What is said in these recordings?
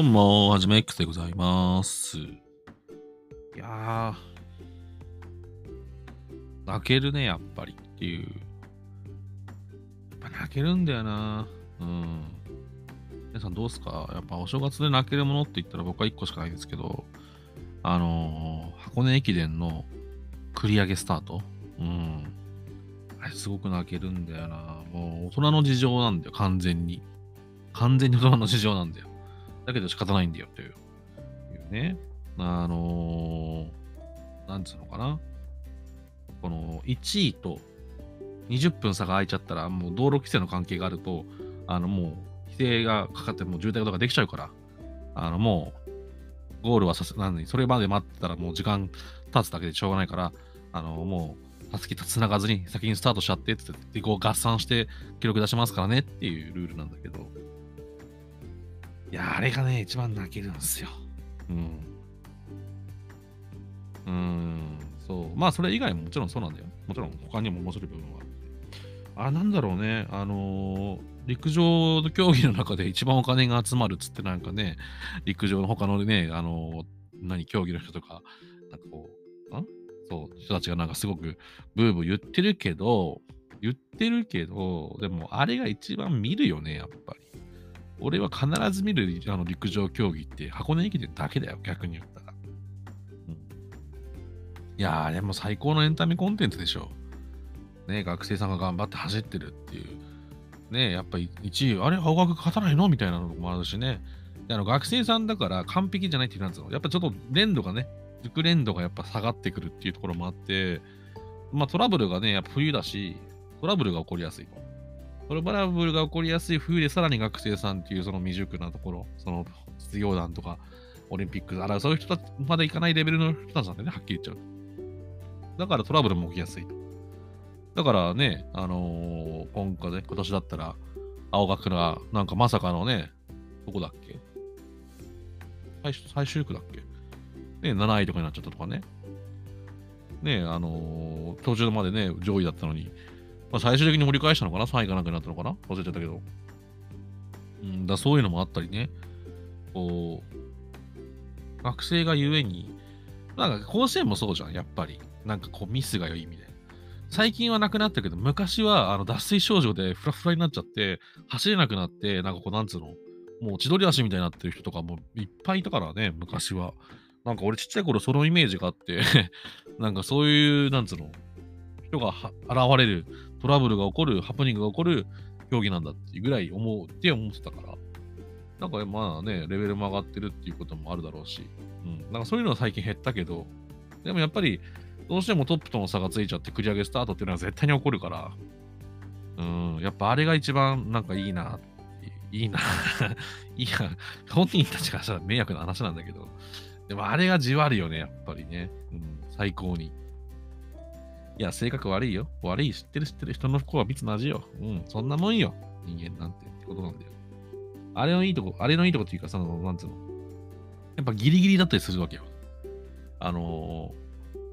どうも、はじめ X でございます。いやー、泣けるね、やっぱりっていう。やっぱ泣けるんだよな。うん。皆さんどうすか？やっぱお正月で泣けるものって言ったら僕は1個しかないんですけど、あのー箱根駅伝の繰り上げスタート。うん。あれすごく泣けるんだよな。もう大人の事情なんだよ、完全に。完全に大人の事情なんだよ。だけど仕方ないんだよという。いうね。あのー、なんつうのかな。この1位と20分差が空いちゃったら、もう道路規制の関係があると、あのもう規制がかかってもう渋滞とかできちゃうから、あのもうゴールはさせ、なんに、それまで待ってたらもう時間経つだけでしょうがないから、あのもう、たすきと繋がずに先にスタートしちゃってってって、こう合算して記録出しますからねっていうルールなんだけど、いや、あれがね、一番泣けるんですよ。うん。うん、そう。まあ、それ以外ももちろんそうなんだよ。もちろん他にも面白い部分はあって。あ、なんだろうね。あのー陸上の競技の中で一番お金が集まるっつってなんかね、陸上の他のね、あのー何、競技の人とか、なんかこう、ん？そう、人たちがなんかすごくブーブー言ってるけど、言ってるけど、でもあれが一番見るよね、やっぱり。俺は必ず見るあの陸上競技って箱根駅伝だけだよ、逆に言ったら。うん、いやー、でも最高のエンタメコンテンツでしょ。ね、学生さんが頑張って走ってるっていう。ね、やっぱり1位、あれ、青学勝たないの？みたいなのもあるしね。であの学生さんだから完璧じゃないっていうなんつうの？やっぱちょっと連度がね、熟練度がやっぱ下がってくるっていうところもあって、まあトラブルがね、やっぱ冬だし、トラブルが起こりやすいと。トラブルが起こりやすい冬でさらに学生さんっていうその未熟なところ、その実業団とかオリンピック、あら、そういう人たちまでいかないレベルの人たちなんでね、はっきり言っちゃう。だからトラブルも起きやすいと。だからね、あのー今回ね、今年だったら、青学が、なんかまさかのね、どこだっけ？最終最終区だっけ？ね、7位とかになっちゃったとかね。ね、あのー途中までね、上位だったのに、まあ、最終的に盛り返したのかな ?3 位かなんかになったのかな？忘れちゃったけど。うんだ、そういうのもあったりね。こう、学生がゆえに、なんか甲子園もそうじゃん、やっぱり。なんかこうミスが良いみたいな。最近はなくなったけど、昔はあの脱水症状でフラフラになっちゃって、走れなくなって、なんかこう、なんつうの、もう千鳥足みたいになってる人とかもいっぱいいたからね、昔は。なんか俺ちっちゃい頃そのイメージがあって、なんかそういう、なんつうの、人が現れる、トラブルが起こる、ハプニングが起こる競技なんだっていうぐらい思うって思ってたから、なんかまあね、レベルも上がってるっていうこともあるだろうし、うん、なんかそういうのは最近減ったけど、でもやっぱり、どうしてもトップとの差がついちゃって繰り上げスタートっていうのは絶対に起こるから、うん、やっぱあれが一番なんかいいな、いいな、いや、本人たちからしたら迷惑な話なんだけど、でもあれがじわるよね、やっぱりね。うん、最高に。いや、性格悪いよ。悪い、知ってる知ってる人の不幸は蜜の味よ。うん、そんなもんよ。人間なんてってことなんだよ。あれのいいとこ、あれのいいとこっていうか、その、なんつうの。やっぱギリギリだったりするわけよ。あのー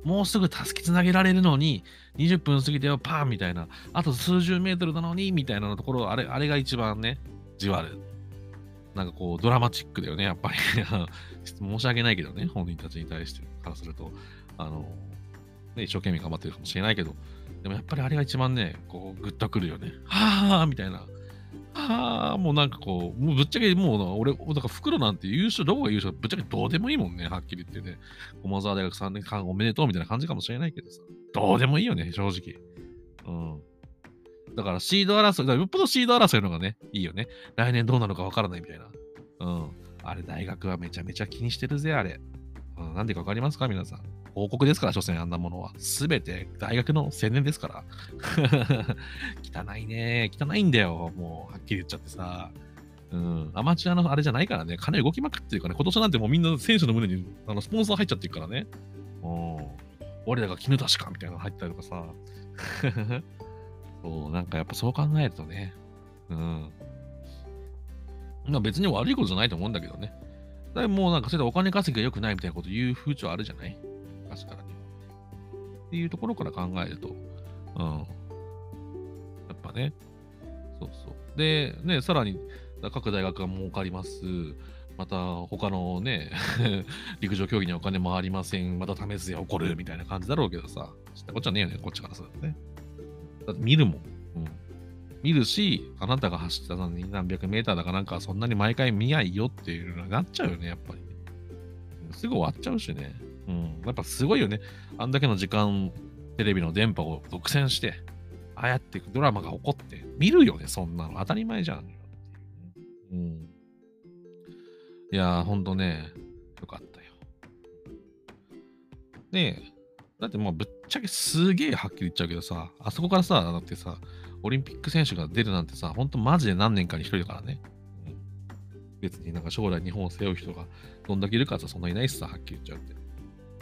もうすぐたすきつなげられるのに、20分過ぎてよ、パーンみたいな。あと数十メートルなのに、みたいなところ、あれ、あれが一番ね、じわる。なんかこう、ドラマチックだよね、やっぱり。申し訳ないけどね、本人たちに対してからすると、あの、ね、一生懸命頑張ってるかもしれないけど、でもやっぱりあれが一番ね、こう、グッとくるよね。はぁーみたいな。はぁーもうなんかこう、もうぶっちゃけもう、俺、だから袋なんて優勝、どこが優勝、ぶっちゃけどうでもいいもんね、はっきり言ってね。駒沢大学3年間おめでとうみたいな感じかもしれないけどさ、どうでもいいよね、正直。うん。だからシード争い、だよっぽどシード争いのがね、いいよね。来年どうなるかわからないみたいな。うん。あれ、大学はめちゃめちゃ気にしてるぜ、あれ。うん、なんでかわかりますか、皆さん。報告ですから、所詮あんなものは。すべて大学の宣伝ですから。汚いね。汚いんだよ。もう、はっきり言っちゃってさ。うん。アマチュアのあれじゃないからね。金動きまくってるからね。今年なんてもうみんな選手の胸にあのスポンサー入っちゃってるからね。うん。俺らが絹田しかみたいなの入ったりとかさ。そう、なんかやっぱそう考えるとね。うん。まあ別に悪いことじゃないと思うんだけどね。だからもうなんかそれでお金稼ぎが良くないみたいなこと言う風潮あるじゃない？昔からね。っていうところから考えると、うん。やっぱね、そうそう。で、ね、さらに各大学が儲かります。また他のね、陸上競技にはお金回りません、また試すや怒るみたいな感じだろうけどさ、知ったこっちゃねえよね、こっちからするとね。だって見るもん。うん。見るし、あなたが走ったのに何百メーターだかなんかそんなに毎回見ないよっていうのになっちゃうよね、やっぱり。すぐ終わっちゃうしね。うん。やっぱすごいよね。あんだけの時間、テレビの電波を独占して、ああやってドラマが起こって、見るよね、そんなの。当たり前じゃん。うん。いやー、ほんとね、よかったよ。で、だってもうぶっちゃけすげえはっきり言っちゃうけどさ、あそこからさ、だってさ、オリンピック選手が出るなんてさ、ほんとマジで何年かに一人だからね。別になんか将来日本を背負う人がどんだけいるかさ、そんないないしさ、はっきり言っちゃうって。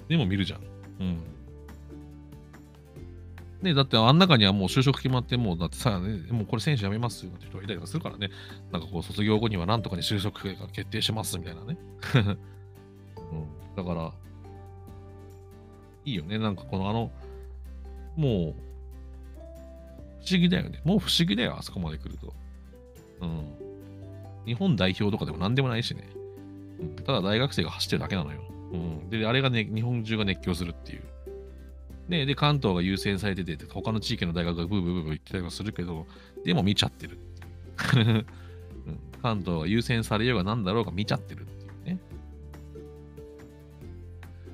でも見るじゃん。うん。ね、だってあん中にはもう就職決まって、もうだってさ、ね、もうこれ選手辞めますよって人がいたりとかするからね、なんかこう卒業後にはなんとかに就職が決定しますみたいなね。うん、だから、いいよね、なんかこのあの、もう、不思議だよね。もう不思議だよ、あそこまで来ると。うん。日本代表とかでも何でもないしね。ただ大学生が走ってるだけなのよ。うん。で、あれがね、日本中が熱狂するっていう。ね、で、関東が優先されてて、他の地域の大学がブーブーブーブー言ってたりもするけど、でも見ちゃってる。う、関東が優先されようが何だろうが見ちゃってるっていうね。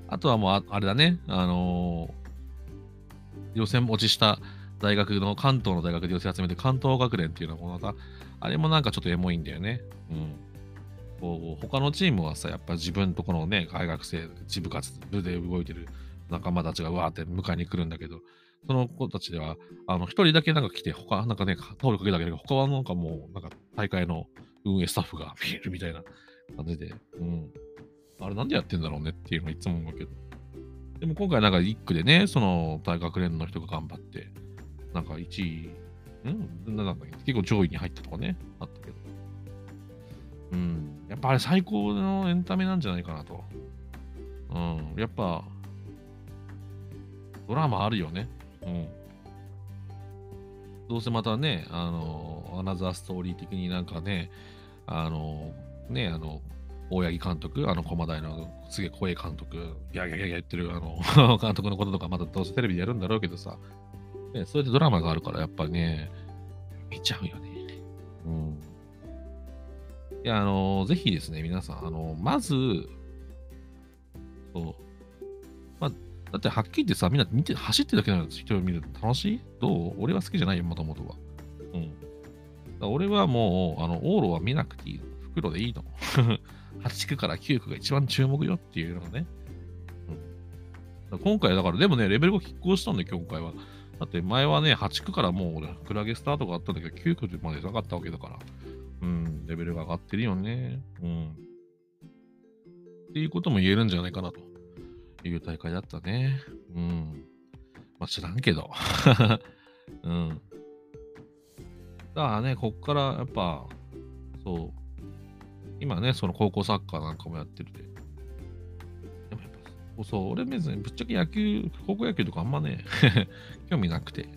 あとはもうあ、あれだね、あのー、予選落ちした大学の、関東の大学で寄せ集めて関東学連っていうのもまた、あれもなんかちょっとエモいんだよね。うん。こう他のチームはさ、やっぱ自分とこのね、大学生、自部活部で動いてる仲間たちがわーって迎えに来るんだけど、その子たちでは、あの、一人だけなんか来て、他、なんかね、タオルかけたけど、他はなんかもう、なんか大会の運営スタッフが 見えるみたいな感じで、うん。あれなんでやってんだろうねっていうのはいつも思うけど。でも今回なんか一区でね、その大学連の人が頑張って、なんか1位、んなんだっけ結構上位に入ったとかね、あったけど。うん。やっぱあれ最高のエンタメなんじゃないかなと。うん。やっぱ、ドラマあるよね。うん。どうせまたね、あの、アナザーストーリー的になんかね、あの、ね、あの、大八木監督、あの、駒大のすげえ怖い監督、ギャギャギャ言ってるあの 監督のこととかまたどうせテレビでやるんだろうけどさ、ね、それでドラマがあるからやっぱね、見ちゃうよね。いや、あの、ぜひですね、皆さん、あの、まず、そう、まあ、だってはっきり言ってさ、みんな見て、走ってるだけの人を見ると楽しい？どう？俺は好きじゃないよ、もともとは。うん。俺はもう、あの、往路は見なくていいの。袋でいいの。8区から9区が一番注目よっていうのがね。うん、今回だから、でもね、レベルが拮抗したんで、今回は。だって前はね、8区からもうクラゲスタートがあったんだけど、9区まで下がったわけだから。うん、レベルが上がってるよね。うん。っていうことも言えるんじゃないかなと。いう大会だったね。うん。まあ知らんけど。うん。だからね、こっからやっぱ、そう、今ね、その高校サッカーなんかもやってるで。でもやっぱ、そう、俺別にぶっちゃけ野球、高校野球とかあんまね、興味なくて。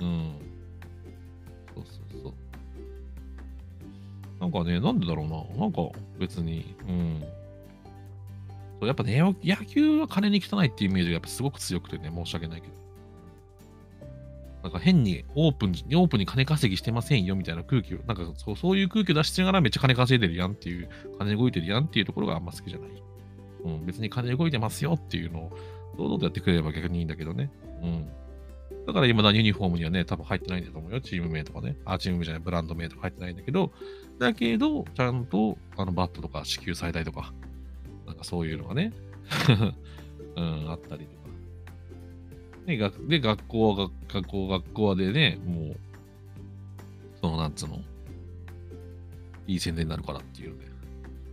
うん。そうそうそう。なんかね、なんでだろうな。なんか別に、うん。そうやっぱね、野球は金に汚いっていうイメージがやっぱすごく強くてね、申し訳ないけど。なんか変にオープンに、オープンに金稼ぎしてませんよみたいな空気を、なんかそうそういう空気を出しながらめっちゃ金稼いでるやんっていう、金動いてるやんっていうところがあんま好きじゃない。うん、別に金動いてますよっていうのを堂々とやってくれれば逆にいいんだけどね。うん。だから今だユニフォームにはね、多分入ってないんだと思うよ。チーム名とかね。あ、チーム名じゃない、ブランド名とか入ってないんだけど、だけど、ちゃんとあのバットとか支給最大とか、なんかそういうのがね、うん、あったりとか。で、学で学校は学校、学校はでね、もう、その、なんつうの、いい宣伝になるからっていうので、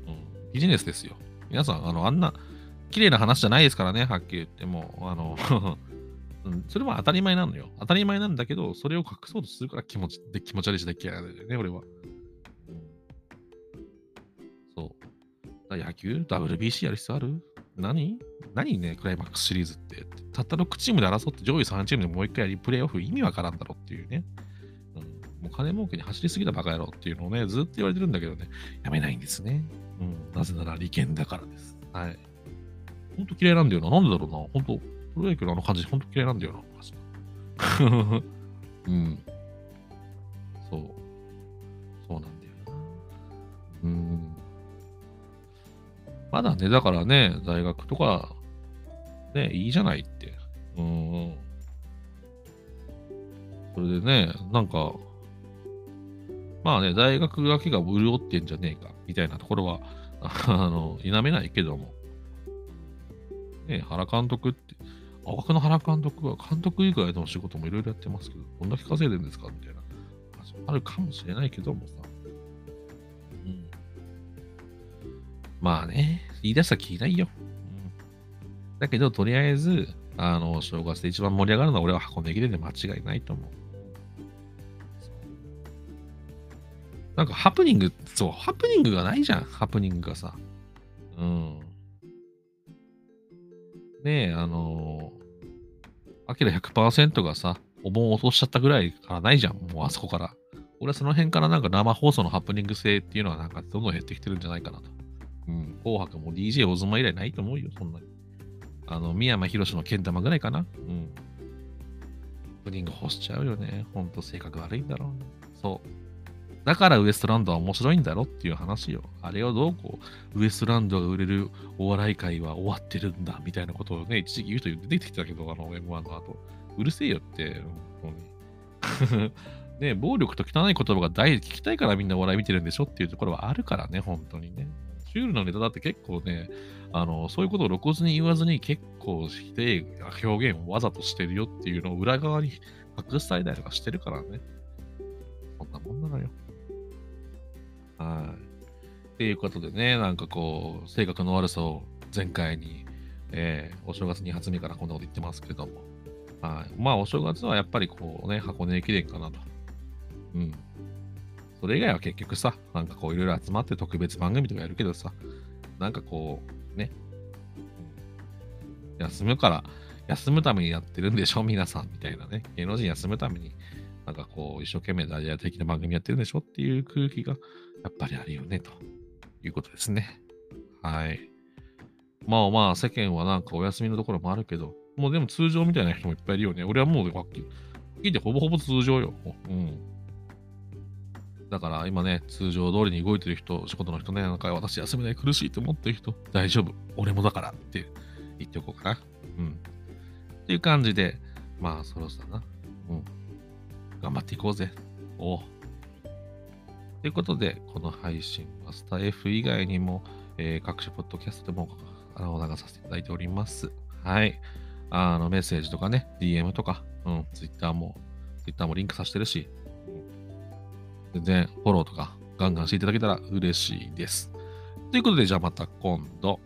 うん、ビジネスですよ。皆さん、あの、あんな、綺麗な話じゃないですからね、はっきり言っても、あの うん、それは当たり前なのよ。当たり前なんだけど、それを隠そうとするから気持ちで気持ち悪いしだけやね、俺は。そう野球 ?WBC やる必要ある？何？何ね、クライマックスシリーズって。たった6チームで争って上位3チームでもう一回やりプレイオフ意味わからんだろっていうね。うん、もう金儲けに走りすぎたバカ野郎っていうのをね、ずっと言われてるんだけどね、やめないんですね。うん、なぜなら利権だからです。はい。ほんと嫌いなんだよな。なんでだろうな。ほんと、プロ野球のあの感じ、ほんと嫌いなんだよな。うん。そう。そうなんだよな。うん。まだね、だからね、大学とか、ね、いいじゃないって。うん。それでね、なんか、まあね、大学だけが潤ってんじゃねえか、みたいなところは、あの、否めないけども。ね、原監督って、青学の原監督は監督以外の仕事もいろいろやってますけど、どんだけ稼いでるんですか？みたいな話もあるかもしれないけどもさ。うん。まあね、言い出したら聞いないよ。うん。だけど、とりあえず、あの、正月で一番盛り上がるのは俺は箱根駅伝で間違いないと思う。なんかハプニング、そう、ハプニングがないじゃん、ハプニングがさ。うん。ねえ、あの、アキラ100%がさ、お盆を落としちゃったぐらいからないじゃん、もうあそこから。俺はその辺からなんか生放送のハプニング性っていうのはなんかどんどん減ってきてるんじゃないかなと。うん。紅白も DJ 大妻以来ないと思うよ、そんなに。あの、三山ひろしのけん玉ぐらいかな。うん。ハプニング干しちゃうよね。ほんと性格悪いんだろうね。そう。だからウエストランドは面白いんだろっていう話よ。あれをどうこう、ウエストランドが売れるお笑い界は終わってるんだみたいなことをね、一時期言う人出てきてたけど、あの M1 の後。うるせえよって、本当に。ね、暴力と汚い言葉が大聞きたいからみんなお笑い見てるんでしょっていうところはあるからね、本当にね。シュールのネタだって結構ね、あの、そういうことを露骨に言わずに結構否定、表現をわざとしてるよっていうのを裏側に隠したりとかしてるからね。そんなもんなのよ。はい。っていうことでね、なんかこう、性格の悪さを前回に、えー、お正月2発目からこんなこと言ってますけども。はい。まあ、お正月はやっぱりこうね、箱根駅伝かなと。うん。それ以外は結局さ、なんかこういろいろ集まって特別番組とかやるけどさ、なんかこう、ね、休むから、休むためにやってるんでしょ皆さんみたいなね。芸能人休むために、なんかこう、一生懸命ダイヤ的な番組やってるんでしょっていう空気が、やっぱりあるよね、ということですね。はい。まあまあ、世間はなんかお休みのところもあるけど、もうでも通常みたいな人もいっぱいいるよね。俺はもう、はっきり、聞いてほぼほぼ通常よ。うん。だから今ね、通常通りに動いてる人、仕事の人ね、なんか私休みない苦しいと思ってる人、大丈夫。俺もだからって言っておこうかな。うん。っていう感じで、まあそろそろな。うん。頑張っていこうぜ。おう。ということで、この配信はスタ F 以外にも、えー、各種ポッドキャストでもあの流させていただいております。はい。あの、メッセージとかね、DM とか、うん、Twitter も、Twitter もリンクさせてるし、全然フォローとかガンガンしていただけたら嬉しいです。ということで、じゃあまた今度。